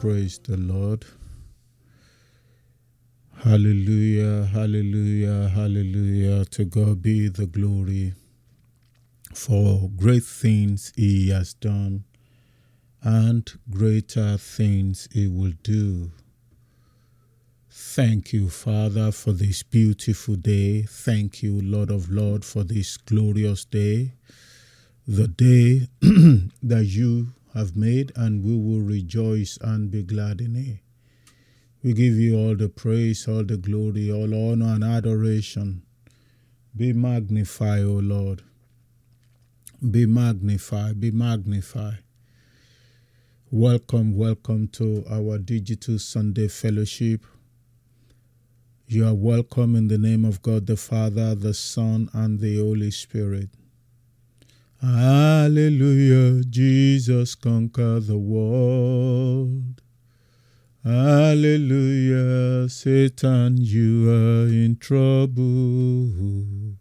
praise the Lord. Hallelujah, hallelujah, hallelujah. To God be the glory for great things He has done and greater things He will do. Thank you, Father, for this beautiful day. Thank you, Lord of Lord, for this glorious day the day that you have made, and we will rejoice and be glad in it. We give you all the praise, all the glory, all honor and adoration. Be magnified, O Lord. Be magnified, be magnified. Welcome, welcome to our digital Sunday fellowship. You are welcome in the name of God the Father, the Son, and the Holy Spirit. Hallelujah, Jesus conquered the world. Hallelujah, Satan, you are in trouble.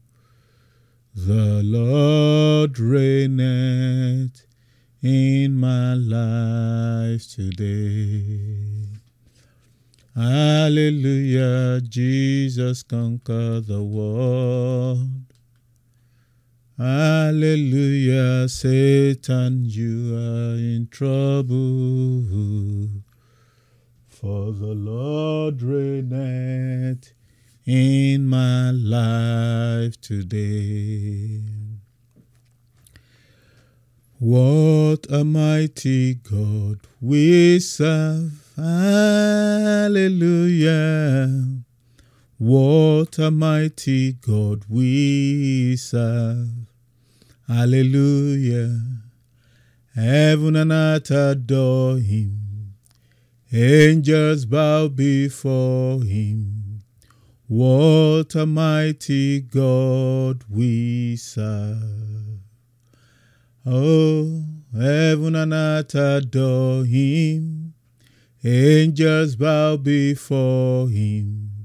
The Lord reigneth in my life today. Hallelujah, Jesus conquered the world. Hallelujah, Satan, you are in trouble. For the Lord reigneth in my life today. What a mighty God we serve. Hallelujah. What a mighty God we serve. Hallelujah. Heaven and earth adore him. Angels bow before him. What a mighty God we serve. Oh, heaven and earth adore him. Angels bow before him.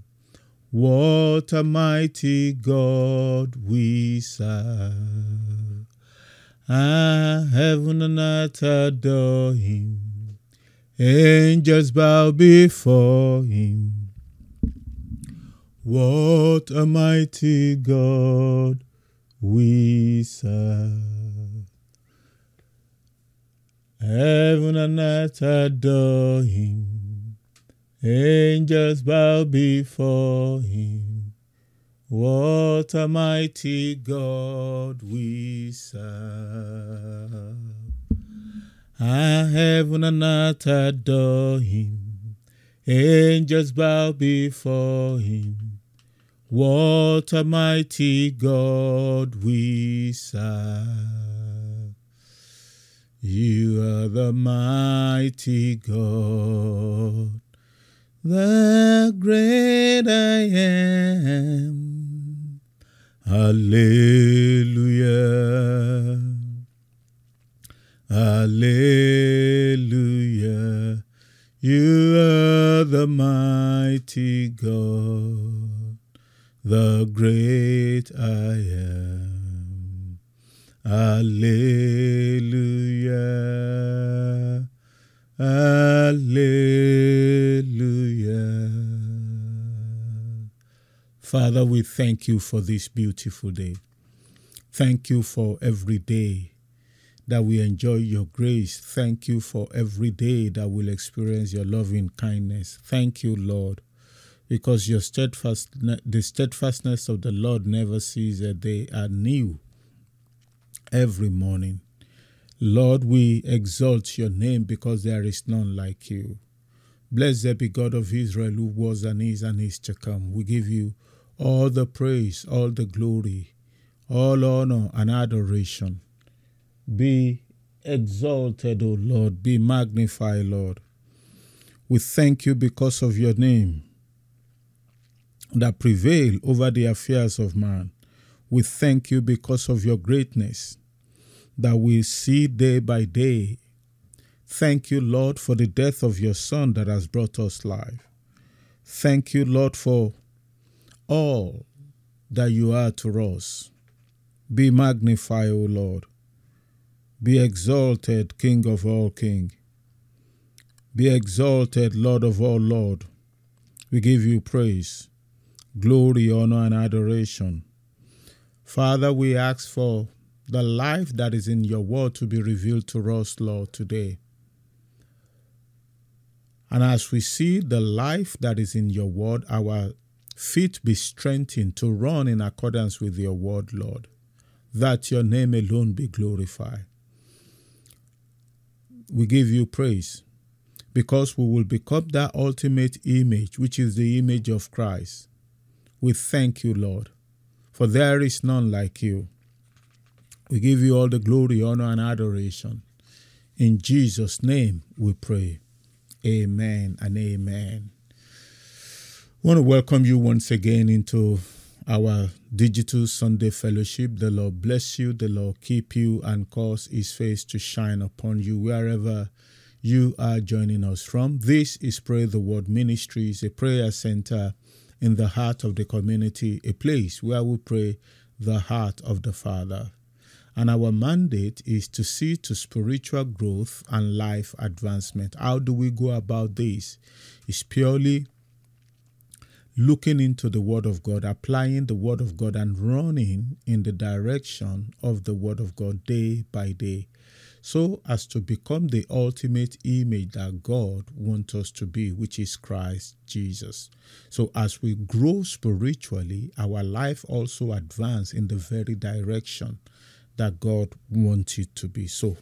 What a mighty God we serve. Ah, heaven and earth adore him. Angels bow before him. What a mighty God we serve. Heaven and earth adore him. Angels bow before him. What a mighty God we serve. Ah, heaven and earth adore him. Angels bow before him. What a mighty God we serve. You are the mighty God, the great I am. Hallelujah. Father, we thank you for this beautiful day. Thank you for every day that we enjoy your grace. Thank you for every day that we'll experience your loving kindness. Thank you, Lord, because your steadfast, the steadfastness of the Lord never ceases. They are new every morning. Lord, we exalt your name because there is none like you. Blessed be God of Israel who was and is and is to come. We give you all the praise, all the glory, all honor and adoration. Be exalted, O Lord. Be magnified, Lord. We thank you because of your name that prevail over the affairs of man. We thank you because of your greatness that we see day by day. Thank you, Lord, for the death of your Son that has brought us life. Thank you, Lord, for all that you are to us. Be magnified, O Lord. Be exalted, King of all King. Be exalted, Lord of all Lord. We give you praise, glory, honor, and adoration. Father, we ask for the life that is in your word to be revealed to us, Lord, today. And as we see the life that is in your word, our feet be strengthened to run in accordance with your word, Lord, that your name alone be glorified. We give you praise because we will become that ultimate image, which is the image of Christ. We thank you, Lord, for there is none like you. We give you all the glory, honor, and adoration. In Jesus' name we pray. Amen and amen. I want to welcome you once again into our digital Sunday fellowship. The Lord bless you, the Lord keep you, and cause his face to shine upon you wherever you are joining us from. This is Pray the Word Ministries, a prayer center in the heart of the community, a place where we pray the heart of the Father. And our mandate is to see to spiritual growth and life advancement. How do we go about this? It's purely looking into the Word of God, applying the Word of God, and running in the direction of the Word of God day by day, so as to become the ultimate image that God wants us to be, which is Christ Jesus. So, as we grow spiritually, our life also advance in the very direction that God wants it to be. So,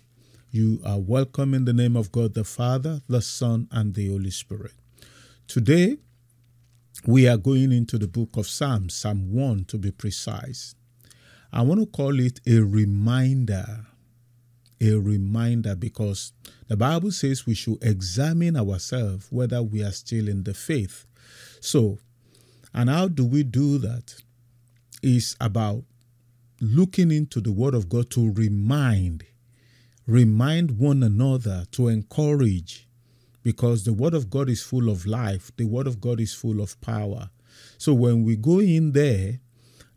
you are welcome in the name of God the Father, the Son, and the Holy Spirit. Today, we are going into the book of Psalms, Psalm 1 to be precise. I want to call it a reminder. A reminder because the Bible says we should examine ourselves whether we are still in the faith. So, and how do we do that? Is about looking into the Word of God to remind, remind one another, to encourage, because the Word of God is full of life, the Word of God is full of power. So when we go in there,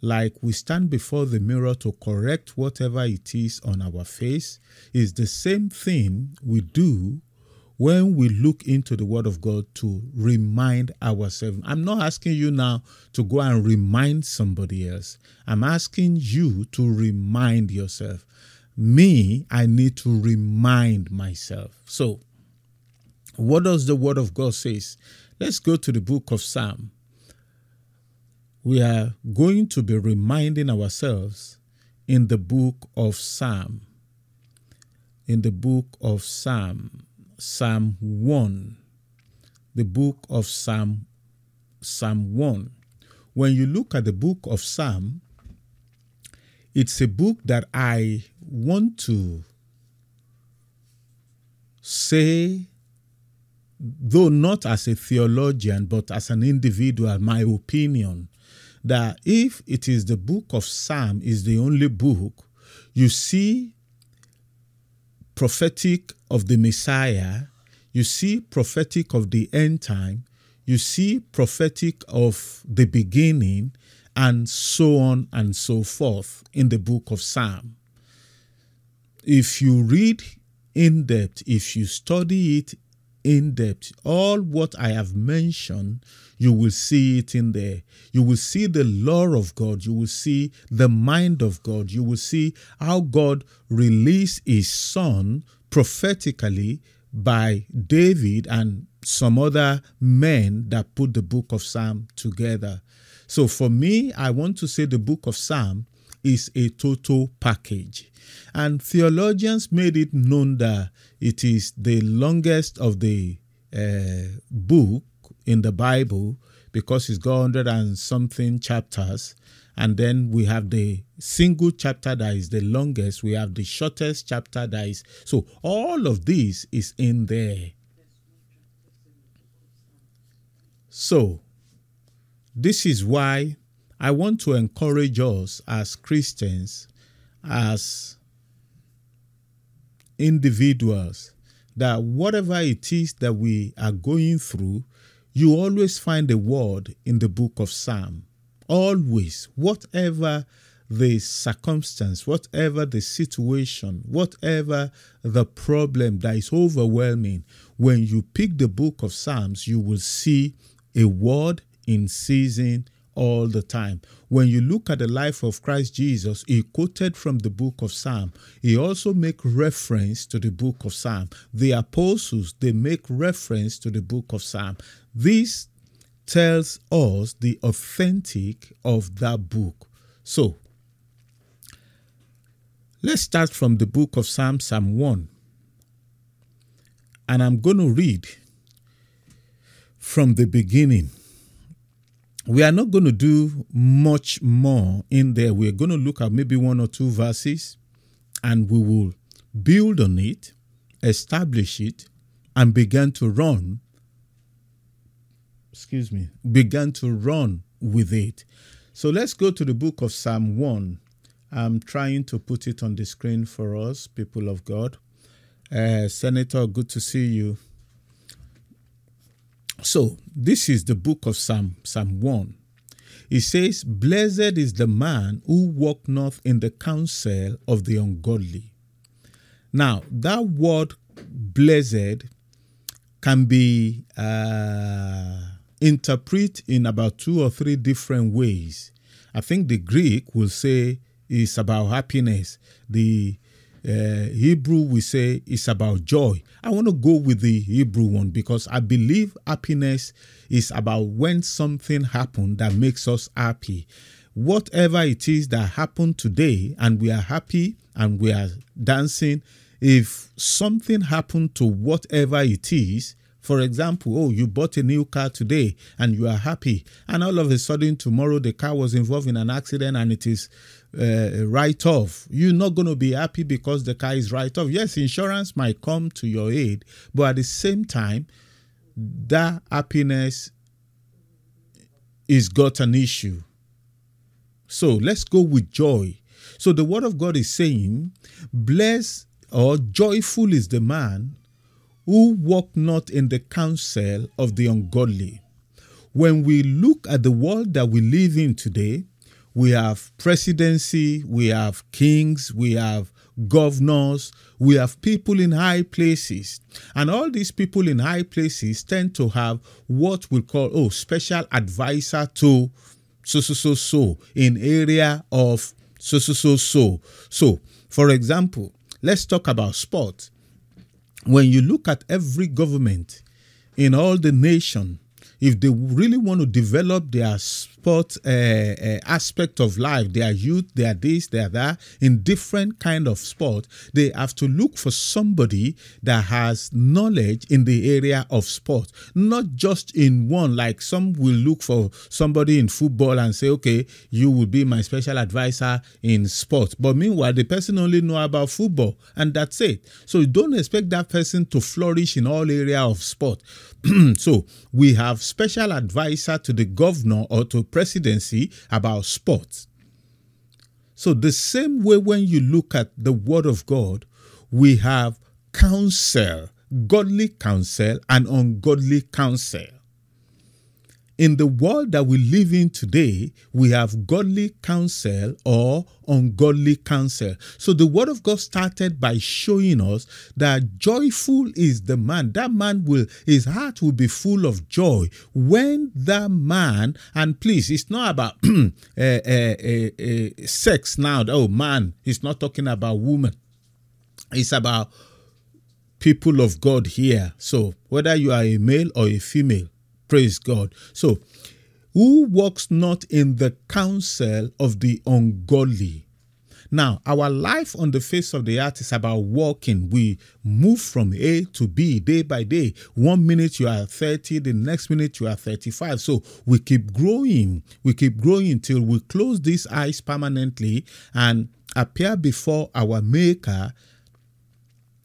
like we stand before the mirror to correct whatever it is on our face, is the same thing we do when we look into the Word of God to remind ourselves. I'm not asking you now to go and remind somebody else. I'm asking you to remind yourself. me, I need to remind myself. So, what does the word of God says? Let's go to the book of Psalm. We are going to be reminding ourselves in the book of Psalm. In the book of Psalm, Psalm 1. The book of Psalm, Psalm 1. When you look at the book of Psalm, it's a book that I want to say, though not as a theologian, but as an individual, my opinion that if it is the book of Psalm is the only book, you see prophetic of the Messiah, you see prophetic of the end time, you see prophetic of the beginning, and so on and so forth in the book of Psalm. If you read in depth, if you study it in depth, all what I have mentioned, you will see it in there. You will see the law of God. You will see the mind of God. You will see how God released his son prophetically by David and some other men that put the book of Psalm together. So for me, I want to say the book of Psalm is a total package. And theologians made it known that it is the longest of the uh, book in the Bible because it's got 100 and something chapters. And then we have the single chapter that is the longest. We have the shortest chapter that is. So all of this is in there. So this is why I want to encourage us as Christians, as individuals, that whatever it is that we are going through, you always find a word in the book of Psalm. Always, whatever the circumstance, whatever the situation, whatever the problem that is overwhelming, when you pick the book of Psalms, you will see a word in season all the time. When you look at the life of Christ Jesus, he quoted from the book of Psalm. He also make reference to the book of Psalm. The apostles, they make reference to the book of Psalm. This tells us the authentic of that book. So, let's start from the book of Psalm, Psalm 1. And I'm going to read from the beginning we are not going to do much more in there. We're going to look at maybe one or two verses and we will build on it, establish it, and begin to run. Excuse me, begin to run with it. So let's go to the book of Psalm 1. I'm trying to put it on the screen for us, people of God. Uh, Senator, good to see you. So, this is the book of Psalm, Psalm 1. It says, Blessed is the man who walk not in the counsel of the ungodly. Now, that word blessed can be uh, interpreted in about two or three different ways. I think the Greek will say it's about happiness. The uh, Hebrew we say it's about joy. I want to go with the Hebrew one because I believe happiness is about when something happened that makes us happy. Whatever it is that happened today, and we are happy and we are dancing. If something happened to whatever it is, for example, oh, you bought a new car today and you are happy, and all of a sudden tomorrow the car was involved in an accident and it is uh, write off. You're not going to be happy because the car is write off. Yes, insurance might come to your aid, but at the same time, that happiness is got an issue. So let's go with joy. So the word of God is saying, Blessed or joyful is the man who walk not in the counsel of the ungodly. When we look at the world that we live in today, we have presidency, we have kings, we have governors, we have people in high places. And all these people in high places tend to have what we call, oh, special advisor to so, so, so, so, in area of so, so, so, so. So, For example, let's talk about sport. When you look at every government in all the nation, if they really want to develop their sport uh, uh, aspect of life, their youth, their this, their that, in different kind of sport, they have to look for somebody that has knowledge in the area of sport, not just in one. Like some will look for somebody in football and say, okay, you will be my special advisor in sport. But meanwhile, the person only know about football and that's it. So don't expect that person to flourish in all area of sport. so we have special advisor to the governor or to presidency about sports. So the same way when you look at the word of God, we have counsel, godly counsel and ungodly counsel. In the world that we live in today, we have godly counsel or ungodly counsel. So the word of God started by showing us that joyful is the man. That man will, his heart will be full of joy when that man, and please, it's not about uh, uh, uh, sex now. Oh man, he's not talking about woman. It's about people of God here. So whether you are a male or a female, praise God. So who walks not in the counsel of the ungodly? Now, our life on the face of the earth is about walking. We move from A to B day by day. One minute you are 30, the next minute you are 35. So we keep growing. We keep growing till we close these eyes permanently and appear before our Maker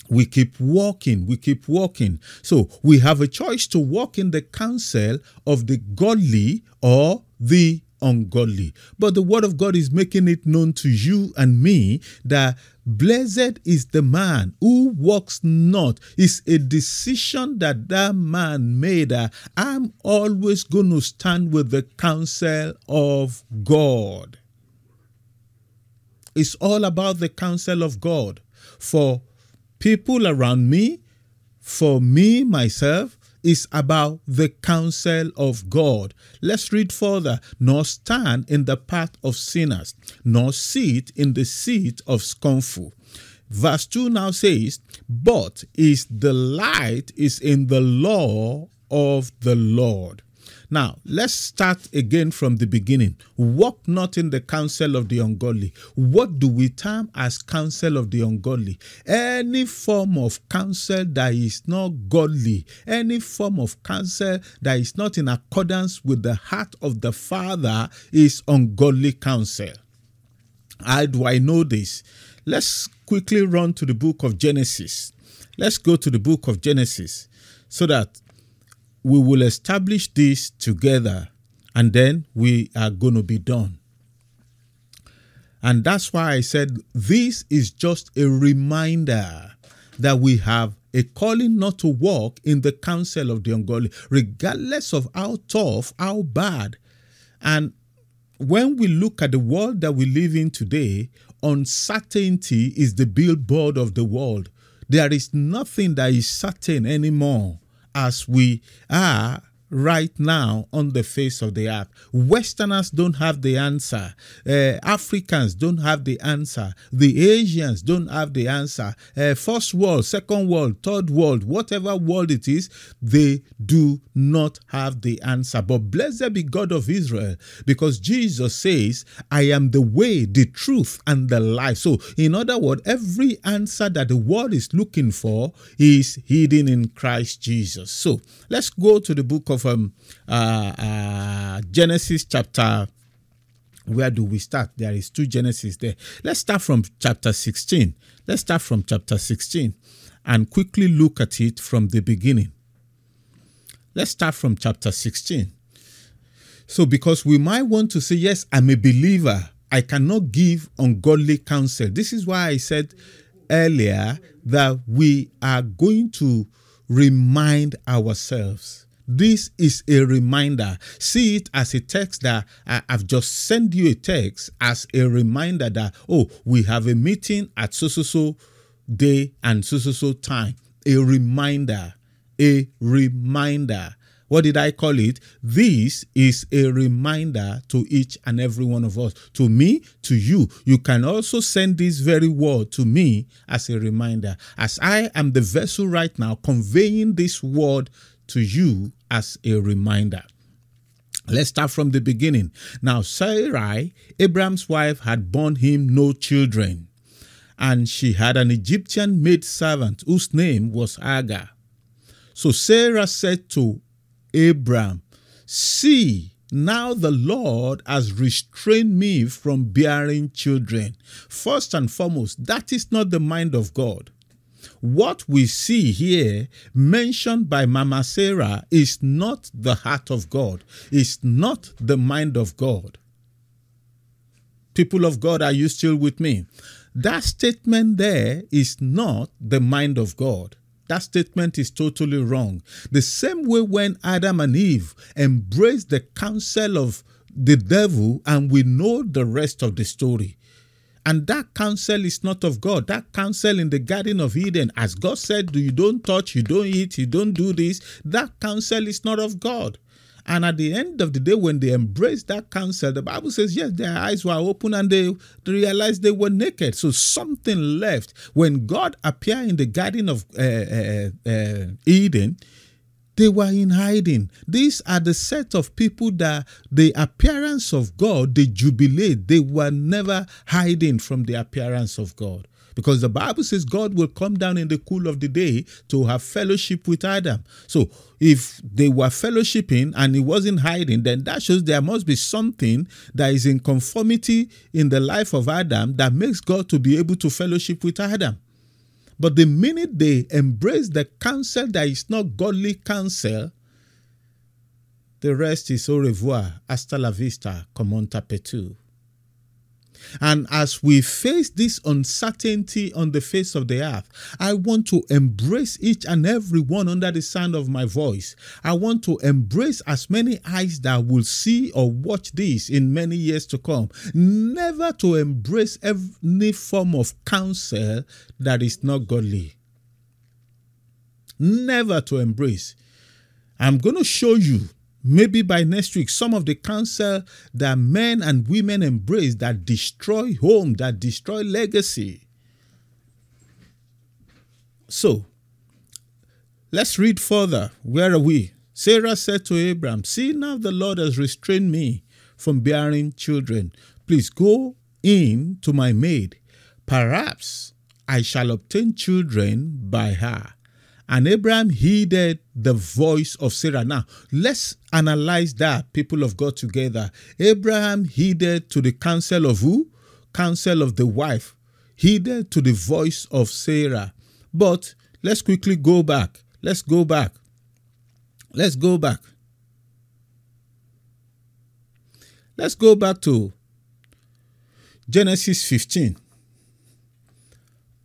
we keep walking, we keep walking. So we have a choice to walk in the counsel of the godly or the ungodly. But the word of God is making it known to you and me that blessed is the man who walks not. It's a decision that that man made. I'm always going to stand with the counsel of God. It's all about the counsel of God. For people around me, for me, myself, is about the counsel of God. Let's read further. Nor stand in the path of sinners, nor sit in the seat of scornful. Verse 2 now says, But is the light is in the law of the Lord. Now, let's start again from the beginning. Walk not in the counsel of the ungodly. What do we term as counsel of the ungodly? Any form of counsel that is not godly, any form of counsel that is not in accordance with the heart of the Father is ungodly counsel. How do I know this? Let's quickly run to the book of Genesis. Let's go to the book of Genesis so that we will establish this together and then we are going to be done. And that's why I said this is just a reminder that we have a calling not to walk in the counsel of the ungodly, regardless of how tough, how bad. And when we look at the world that we live in today, uncertainty is the billboard of the world. There is nothing that is certain anymore as we are right now on the face of the earth. Westerners don't have the answer. Uh, Africans don't have the answer. The Asians don't have the answer. Uh, first world, second world, third world, whatever world it is, they do not have the answer. But blessed be God of Israel, because Jesus says, I am the way, the truth, and the life. So, in other words, every answer that the world is looking for is hidden in Christ Jesus. So, let's go to the book of um, uh, uh, Genesis chapter. Where do we start? There is two Genesis there. Let's start from chapter 16. Let's start from chapter 16 and quickly look at it from the beginning. Let's start from chapter 16. So, because we might want to say, Yes, I'm a believer, I cannot give ungodly counsel. This is why I said earlier that we are going to remind ourselves. This is a reminder. See it as a text that I, have just sent you a text as a reminder that, oh, we have a meeting at so so so day and so so so time. A reminder. A reminder. What did I call it? This is a reminder to each and every one of us, to me, to you. You can also send this very word to me as a reminder, as I am the vessel right now conveying this word to you as a reminder. Let's start from the beginning. Now, Sarai, Abraham's wife, had borne him no children, and she had an Egyptian maid servant whose name was Hagar. So Sarah said to Abram, See, now the Lord has restrained me from bearing children. First and foremost, that is not the mind of God. What we see here mentioned by Mama Sarah is not the heart of God, it's not the mind of God. People of God, are you still with me? That statement there is not the mind of God. That statement is totally wrong. The same way when Adam and Eve embraced the counsel of the devil, and we know the rest of the story. And that counsel is not of God. That counsel in the Garden of Eden, as God said, you don't touch, you don't eat, you don't do this, that counsel is not of God. And at the end of the day, when they embraced that counsel, the Bible says, yes, their eyes were open and they, they realized they were naked. So something left. When God appeared in the Garden of uh, uh, uh, Eden, they were in hiding. These are the set of people that the appearance of God, they jubilate. They were never hiding from the appearance of God. Because the Bible says God will come down in the cool of the day to have fellowship with Adam. So if they were fellowshipping and he wasn't hiding, then that shows there must be something that is in conformity in the life of Adam that makes God to be able to fellowship with Adam. But the minute they embrace the counsel that is not godly counsel, the rest is au revoir, hasta la vista, comme on tapetu. And as we face this uncertainty on the face of the earth, I want to embrace each and every one under the sound of my voice. I want to embrace as many eyes that will see or watch this in many years to come. Never to embrace any form of counsel that is not godly. Never to embrace. I'm going to show you maybe by next week some of the cancer that men and women embrace that destroy home that destroy legacy. So let's read further. Where are we? Sarah said to abraham see now the lord has restrained me from bearing children. Please go in to my maid. Perhaps i shall obtain children by her and Abraham heeded the voice of Sarah. Now, let's analyze that, people of God, together. Abraham heeded to the counsel of who? Counsel of the wife. Heeded to the voice of Sarah. But let's quickly go back. Let's go back. Let's go back. Let's go back to Genesis 15.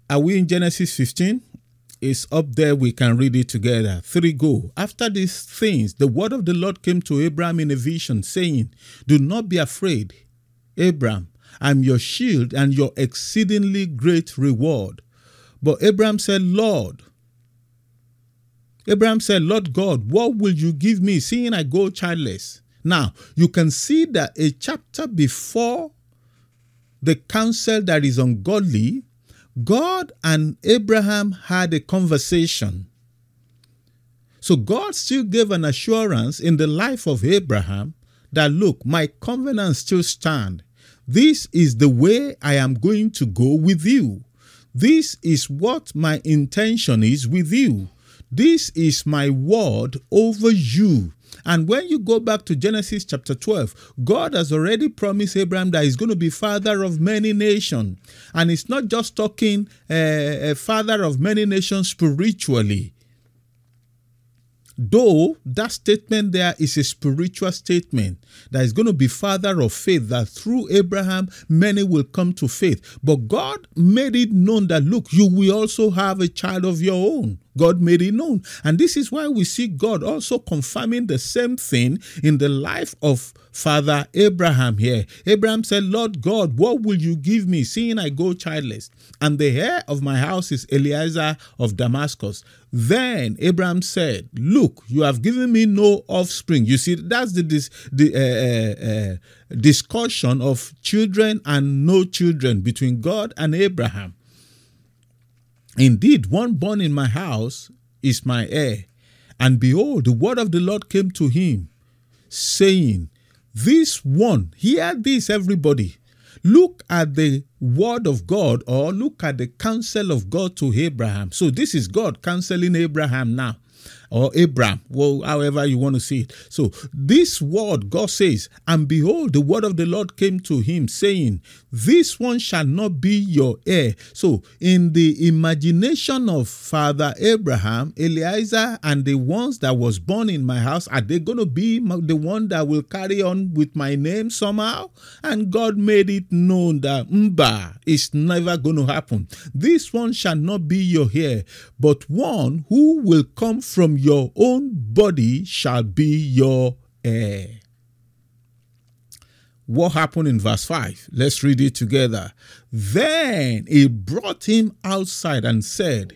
Are we in Genesis 15? Is up there. We can read it together. Three go. After these things, the word of the Lord came to Abraham in a vision, saying, Do not be afraid, Abraham. I'm your shield and your exceedingly great reward. But Abraham said, Lord, Abraham said, Lord God, what will you give me, seeing I go childless? Now, you can see that a chapter before the counsel that is ungodly, God and Abraham had a conversation. So God still gave an assurance in the life of Abraham that look, my covenant still stand. This is the way I am going to go with you. This is what my intention is with you. This is my word over you. And when you go back to Genesis chapter 12, God has already promised Abraham that he's going to be father of many nations. And it's not just talking uh, a father of many nations spiritually. Though that statement there is a spiritual statement that is going to be father of faith, that through Abraham many will come to faith. But God made it known that look, you will also have a child of your own God made it known. And this is why we see God also confirming the same thing in the life of Father Abraham here. Abraham said, Lord God, what will you give me, seeing I go childless? And the heir of my house is Eliezer of Damascus. Then Abraham said, Look, you have given me no offspring. You see, that's the, the uh, uh, uh, discussion of children and no children between God and Abraham. Indeed, one born in my house is my heir. And behold, the word of the Lord came to him, saying, This one, hear this, everybody. Look at the word of God or look at the counsel of God to Abraham. So, this is God counseling Abraham now or Abraham, well, however you want to see it. So, this word, God says, And behold, the word of the Lord came to him, saying, This one shall not be your heir. So, in the imagination of Father Abraham, Eliezer, and the ones that was born in my house, are they going to be the one that will carry on with my name somehow? And God made it known that Mba is never going to happen. This one shall not be your heir, but one who will come from your own body shall be your heir. What happened in verse 5? Let's read it together. Then he brought him outside and said,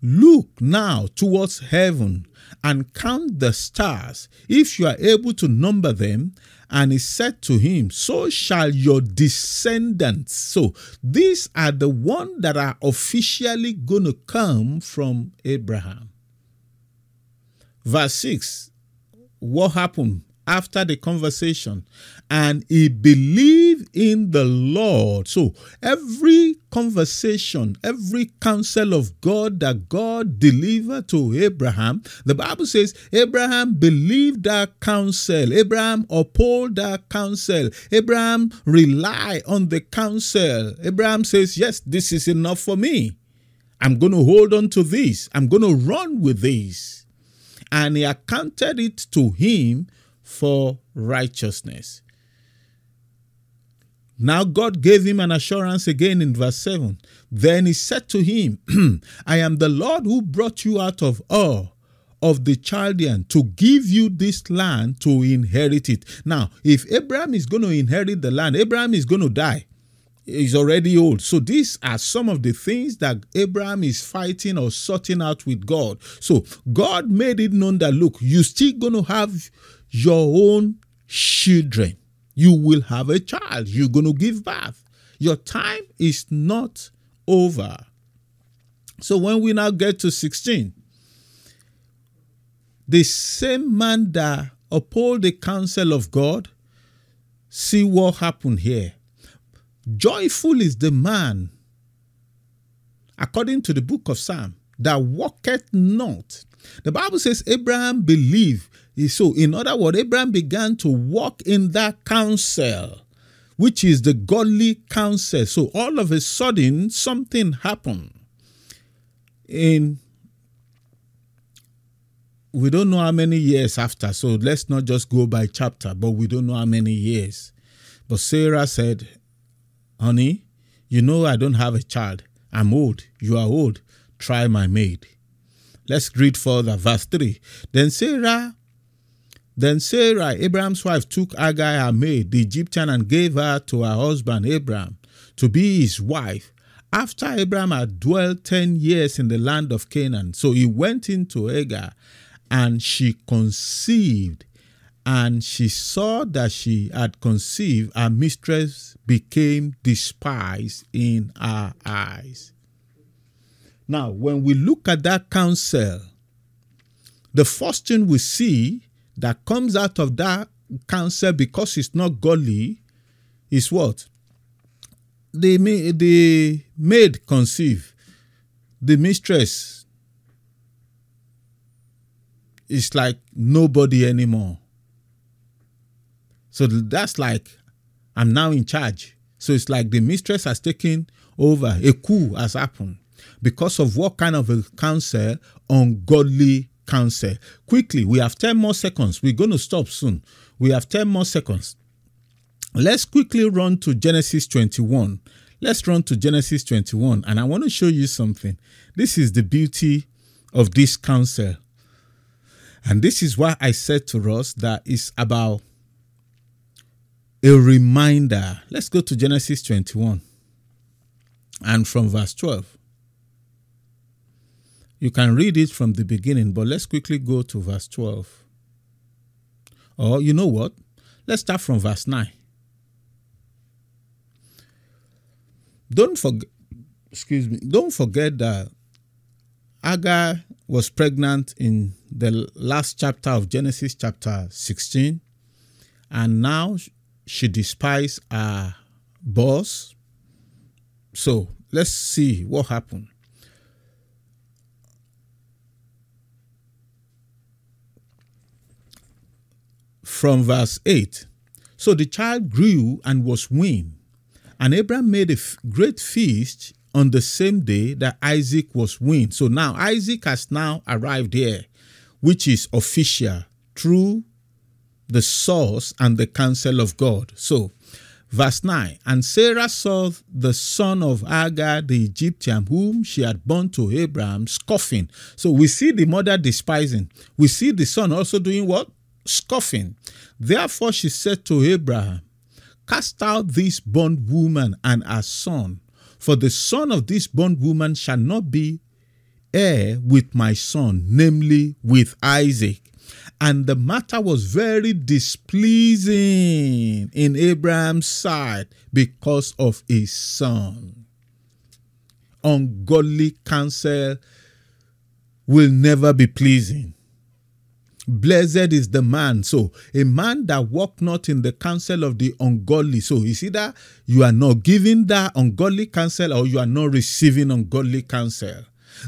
Look now towards heaven and count the stars, if you are able to number them. And he said to him, So shall your descendants. So these are the ones that are officially going to come from Abraham. Verse 6 What happened after the conversation? And he believed in the Lord. So every conversation, every counsel of God that God delivered to Abraham, the Bible says Abraham believed that counsel. Abraham uphold that counsel. Abraham rely on the counsel. Abraham says, Yes, this is enough for me. I'm going to hold on to this. I'm going to run with this. And he accounted it to him for righteousness. Now God gave him an assurance again in verse 7. Then he said to him, I am the Lord who brought you out of Ur of the Chaldean to give you this land to inherit it. Now, if Abraham is going to inherit the land, Abraham is going to die. He's already old. So these are some of the things that Abraham is fighting or sorting out with God. So God made it known that look, you're still going to have your own children. You will have a child. You're going to give birth. Your time is not over. So when we now get to 16, the same man that uphold the counsel of God, see what happened here. Joyful is the man, according to the book of Psalm, that walketh not. The Bible says Abraham believed. So, in other words, Abraham began to walk in that counsel, which is the godly counsel. So, all of a sudden, something happened. In we don't know how many years after, so let's not just go by chapter, but we don't know how many years. But Sarah said, Honey, you know I don't have a child. I'm old. You are old. Try my maid. Let's read further. Verse 3. Then Sarah, then Sarah, Abraham's wife, took Agar, her maid, the Egyptian, and gave her to her husband Abraham to be his wife. After Abraham had dwelt 10 years in the land of Canaan, so he went into Agar, and she conceived and she saw that she had conceived, her mistress became despised in her eyes. Now, when we look at that counsel, the first thing we see that comes out of that counsel because it's not godly is what? The, the maid conceive, the mistress is like nobody anymore. So that's like I'm now in charge. So it's like the mistress has taken over. A coup has happened because of what kind of a counsel? Ungodly counsel. Quickly, we have 10 more seconds. We're going to stop soon. We have 10 more seconds. Let's quickly run to Genesis 21. Let's run to Genesis 21. And I want to show you something. This is the beauty of this counsel. And this is why I said to us that it's about a reminder. Let's go to Genesis 21 and from verse 12. You can read it from the beginning, but let's quickly go to verse 12. Or you know what? Let's start from verse 9. Don't forget, excuse me, don't forget that Agar was pregnant in the last chapter of Genesis, chapter 16, and now she despised her boss. So let's see what happened. From verse 8 So the child grew and was weaned, and Abraham made a great feast on the same day that Isaac was weaned. So now Isaac has now arrived here, which is official through the source and the counsel of God. So, verse 9 And Sarah saw the son of Agar the Egyptian, whom she had born to Abraham, scoffing. So, we see the mother despising. We see the son also doing what? Scoffing. Therefore, she said to Abraham, Cast out this bondwoman and her son, for the son of this bondwoman shall not be heir with my son, namely with Isaac. And the matter was very displeasing in Abraham's sight because of his son. Ungodly counsel will never be pleasing. Blessed is the man. So, a man that walk not in the counsel of the ungodly. So, you see that you are not giving that ungodly counsel or you are not receiving ungodly counsel.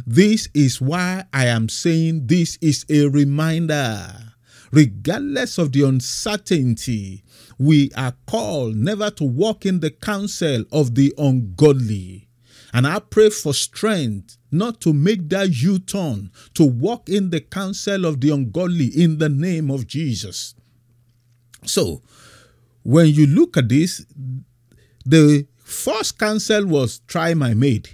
This is why I am saying this is a reminder. Regardless of the uncertainty, we are called never to walk in the counsel of the ungodly. And I pray for strength not to make that U turn, to walk in the counsel of the ungodly in the name of Jesus. So, when you look at this, the first counsel was try my maid.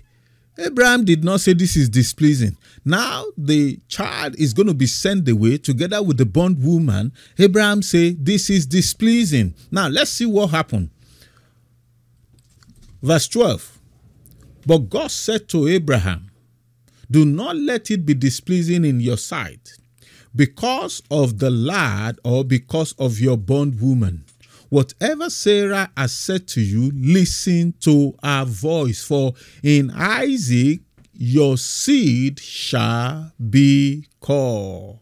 Abraham did not say this is displeasing. Now the child is going to be sent away together with the bondwoman. Abraham say this is displeasing. Now let's see what happened. Verse 12. But God said to Abraham, Do not let it be displeasing in your sight because of the lad or because of your bondwoman. Whatever Sarah has said to you, listen to her voice, for in Isaac your seed shall be called.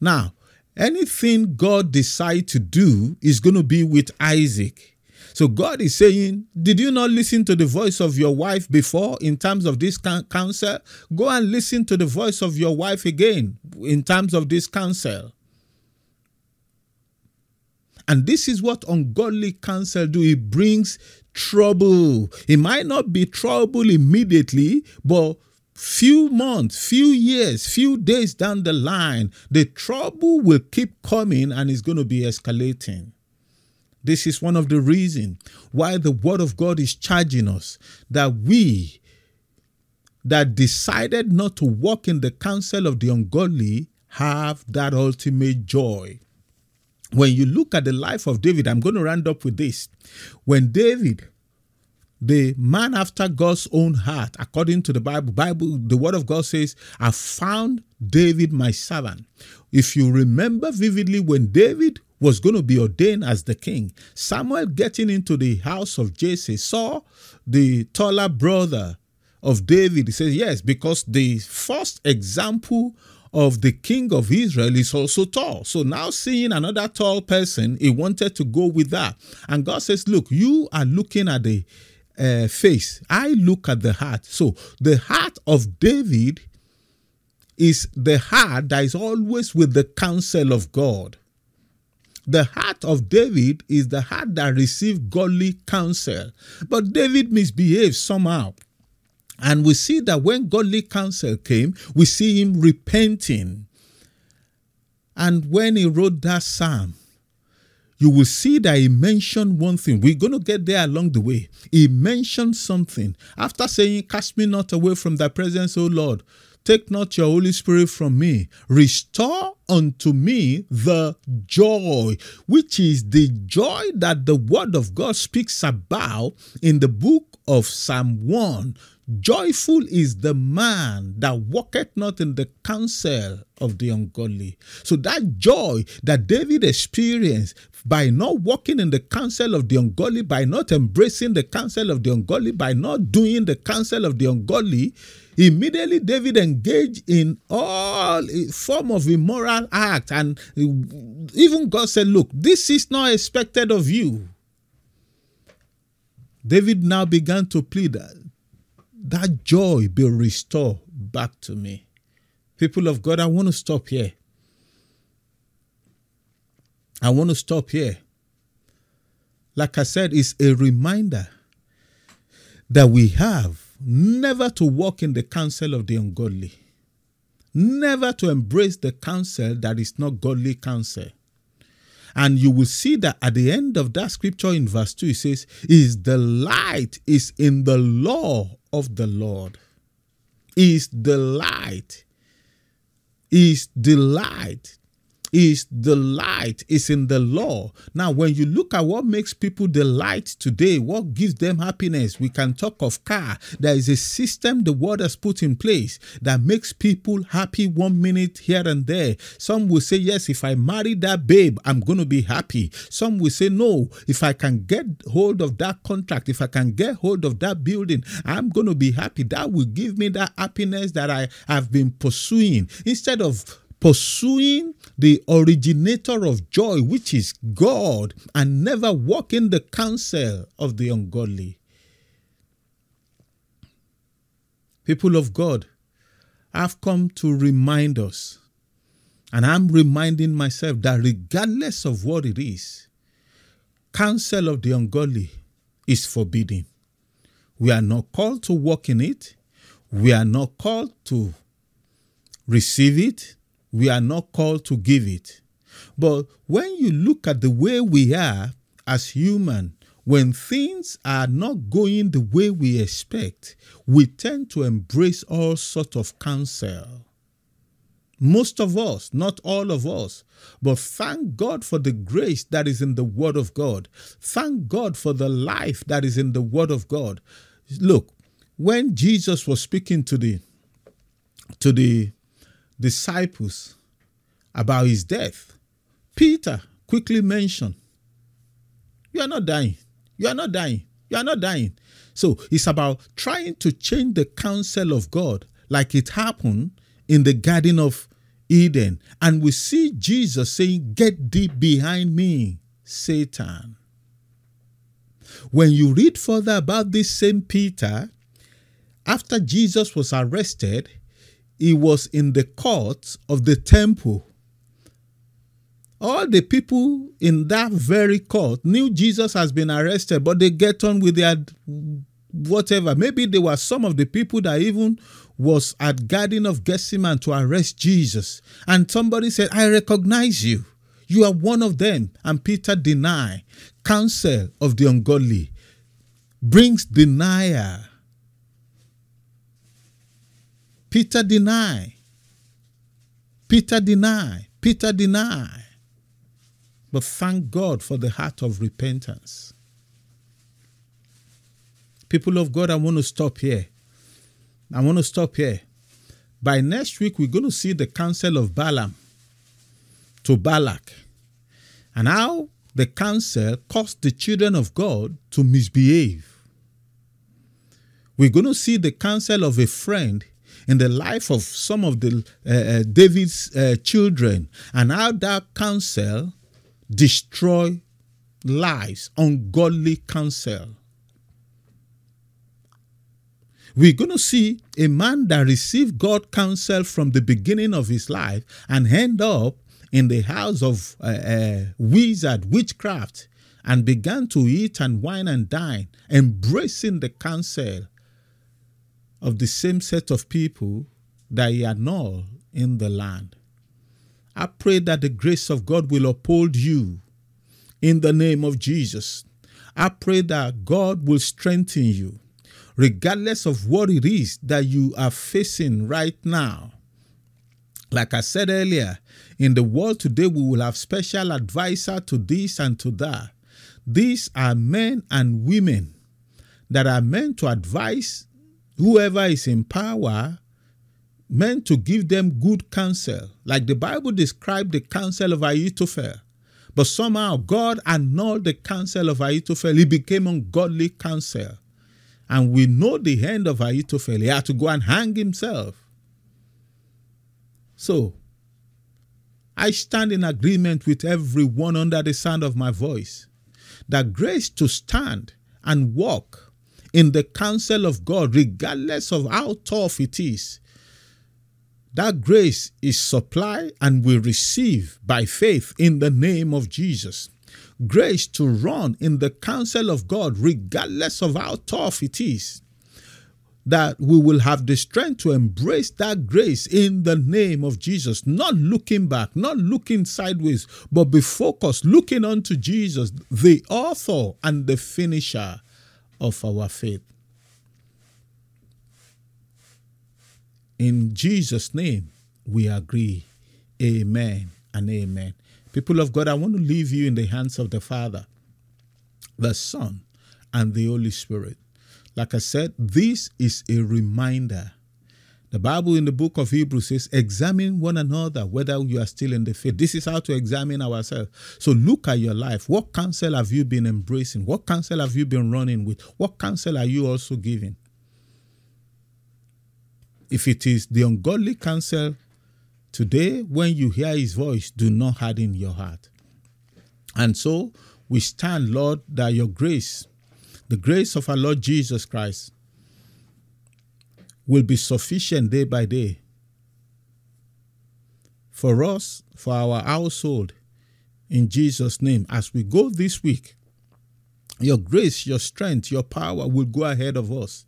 Now, anything God decide to do is going to be with Isaac. So God is saying, Did you not listen to the voice of your wife before in terms of this coun- counsel? Go and listen to the voice of your wife again in terms of this counsel. And this is what ungodly counsel do. It brings trouble. It might not be trouble immediately, but few months, few years, few days down the line, the trouble will keep coming and it's going to be escalating. This is one of the reasons why the word of God is charging us that we that decided not to walk in the counsel of the ungodly have that ultimate joy. When you look at the life of David, I'm going to round up with this. When David, the man after God's own heart, according to the Bible, Bible, the word of God says, I found David my servant. If you remember vividly when David was going to be ordained as the king, Samuel getting into the house of Jesse saw the taller brother of David. He says, Yes, because the first example of the king of Israel is also tall. So now seeing another tall person, he wanted to go with that. And God says, Look, you are looking at the uh, face, I look at the heart. So the heart of David is the heart that is always with the counsel of God. The heart of David is the heart that received godly counsel. But David misbehaved somehow. And we see that when godly counsel came, we see him repenting. And when he wrote that psalm, you will see that he mentioned one thing. We're going to get there along the way. He mentioned something. After saying, Cast me not away from thy presence, O Lord, take not your Holy Spirit from me. Restore unto me the joy, which is the joy that the Word of God speaks about in the book of Psalm 1. Joyful is the man that walketh not in the counsel of the ungodly. So that joy that David experienced by not walking in the counsel of the ungodly, by not embracing the counsel of the ungodly, by not doing the counsel of the ungodly, immediately David engaged in all form of immoral act, and even God said, "Look, this is not expected of you." David now began to plead that joy be restored back to me. People of God, I want to stop here. I want to stop here. Like I said, it's a reminder that we have never to walk in the counsel of the ungodly, never to embrace the counsel that is not godly counsel. And you will see that at the end of that scripture in verse 2, it says, Is the light is in the law of the Lord. Is the light. Is delight. Is the light is in the law. Now, when you look at what makes people delight today, what gives them happiness, we can talk of car. There is a system the world has put in place that makes people happy one minute here and there. Some will say, Yes, if I marry that babe, I'm going to be happy. Some will say, No, if I can get hold of that contract, if I can get hold of that building, I'm going to be happy. That will give me that happiness that I have been pursuing. Instead of pursuing the originator of joy, which is God, and never walking the counsel of the ungodly. People of God, I've come to remind us, and I'm reminding myself that regardless of what it is, counsel of the ungodly is forbidden. We are not called to walk in it. We are not called to receive it we are not called to give it. But when you look at the way we are as human, when things are not going the way we expect, we tend to embrace all sorts of counsel. Most of us, not all of us, but thank God for the grace that is in the Word of God. Thank God for the life that is in the Word of God. Look, when Jesus was speaking to the to the disciples about his death, Peter quickly mentioned, You are not dying. You are not dying. You are not dying. So it's about trying to change the counsel of God, like it happened in the Garden of Eden. And we see Jesus saying, Get thee behind me, Satan. When you read further about this same Peter, after Jesus was arrested, he was in the court of the temple. All the people in that very court knew Jesus has been arrested, but they get on with their whatever. Maybe there were some of the people that even was at Garden of Gethsemane to arrest Jesus. And somebody said, I recognize you. You are one of them. And Peter denied. Counsel of the ungodly brings denial. Peter deny. Peter deny. Peter deny. But thank God for the heart of repentance. People of God, I want to stop here. I want to stop here. By next week, we're going to see the counsel of Balaam to Balak and how the counsel caused the children of God to misbehave. We're going to see the counsel of a friend in the life of some of the uh, uh, David's uh, children and how that counsel destroy lives, ungodly counsel. We're going to see a man that received God counsel from the beginning of his life and end up in the house of a, a wizard, witchcraft, and began to eat and wine and dine, embracing the counsel of the same set of people that he annulled in the land. I pray that the grace of God will uphold you in the name of Jesus. I pray that God will strengthen you. regardless of what it is that you are facing right now. Like I said earlier, in the world today, we will have special advisor to this and to that. These are men and women that are meant to advise whoever is in power, meant to give them good counsel. Like the Bible described the counsel of Ahithophel. But somehow God annulled the counsel of Ahithophel. It became ungodly counsel. And we know the end of Ahithophel. He had to go and hang himself. So, I stand in agreement with everyone under the sound of my voice that grace to stand and walk in the counsel of God, regardless of how tough it is, that grace is supplied and we receive by faith in the name of Jesus. Grace to run in the counsel of God, regardless of how tough it is. That we will have the strength to embrace that grace in the name of Jesus, not looking back, not looking sideways, but be focused, looking unto Jesus, the author and the finisher of our faith. In Jesus' name, we agree. Amen and amen. People of God, I want to leave you in the hands of the Father, the Son, and the Holy Spirit. Like I said, this is a reminder. The Bible in the book of Hebrews says, examine one another whether you are still in the faith. This is how to examine ourselves. So look at your life. What counsel have you been embracing? What counsel have you been running with? What counsel are you also giving? If it is the ungodly counsel, today when you hear his voice, do not harden your heart. And so we stand, Lord, that your grace, the grace of our Lord Jesus Christ, will be sufficient day by day for us, for our household, in Jesus' name. As we go this week, your grace, your strength, your power will go ahead of us.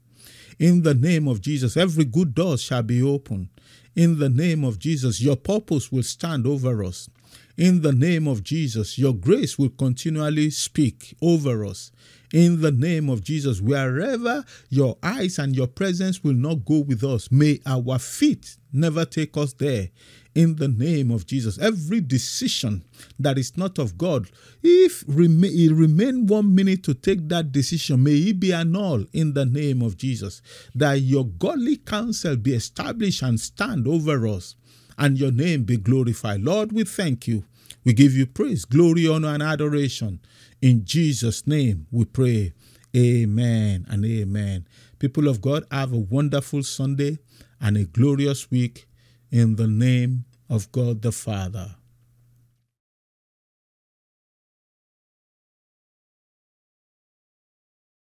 In the name of Jesus, every good door shall be open. In the name of Jesus, your purpose will stand over us. In the name of Jesus, your grace will continually speak over us. In the name of Jesus, wherever your eyes and your presence will not go with us, may our feet never take us there. In the name of Jesus, every decision that is not of God, if it remain one minute to take that decision, may it be annulled in the name of Jesus. That your godly counsel be established and stand over us, and your name be glorified. Lord, we thank you. We give you praise, glory, honor, and adoration. In Jesus' name we pray. Amen and amen. People of God, have a wonderful Sunday and a glorious week in the name of God the Father.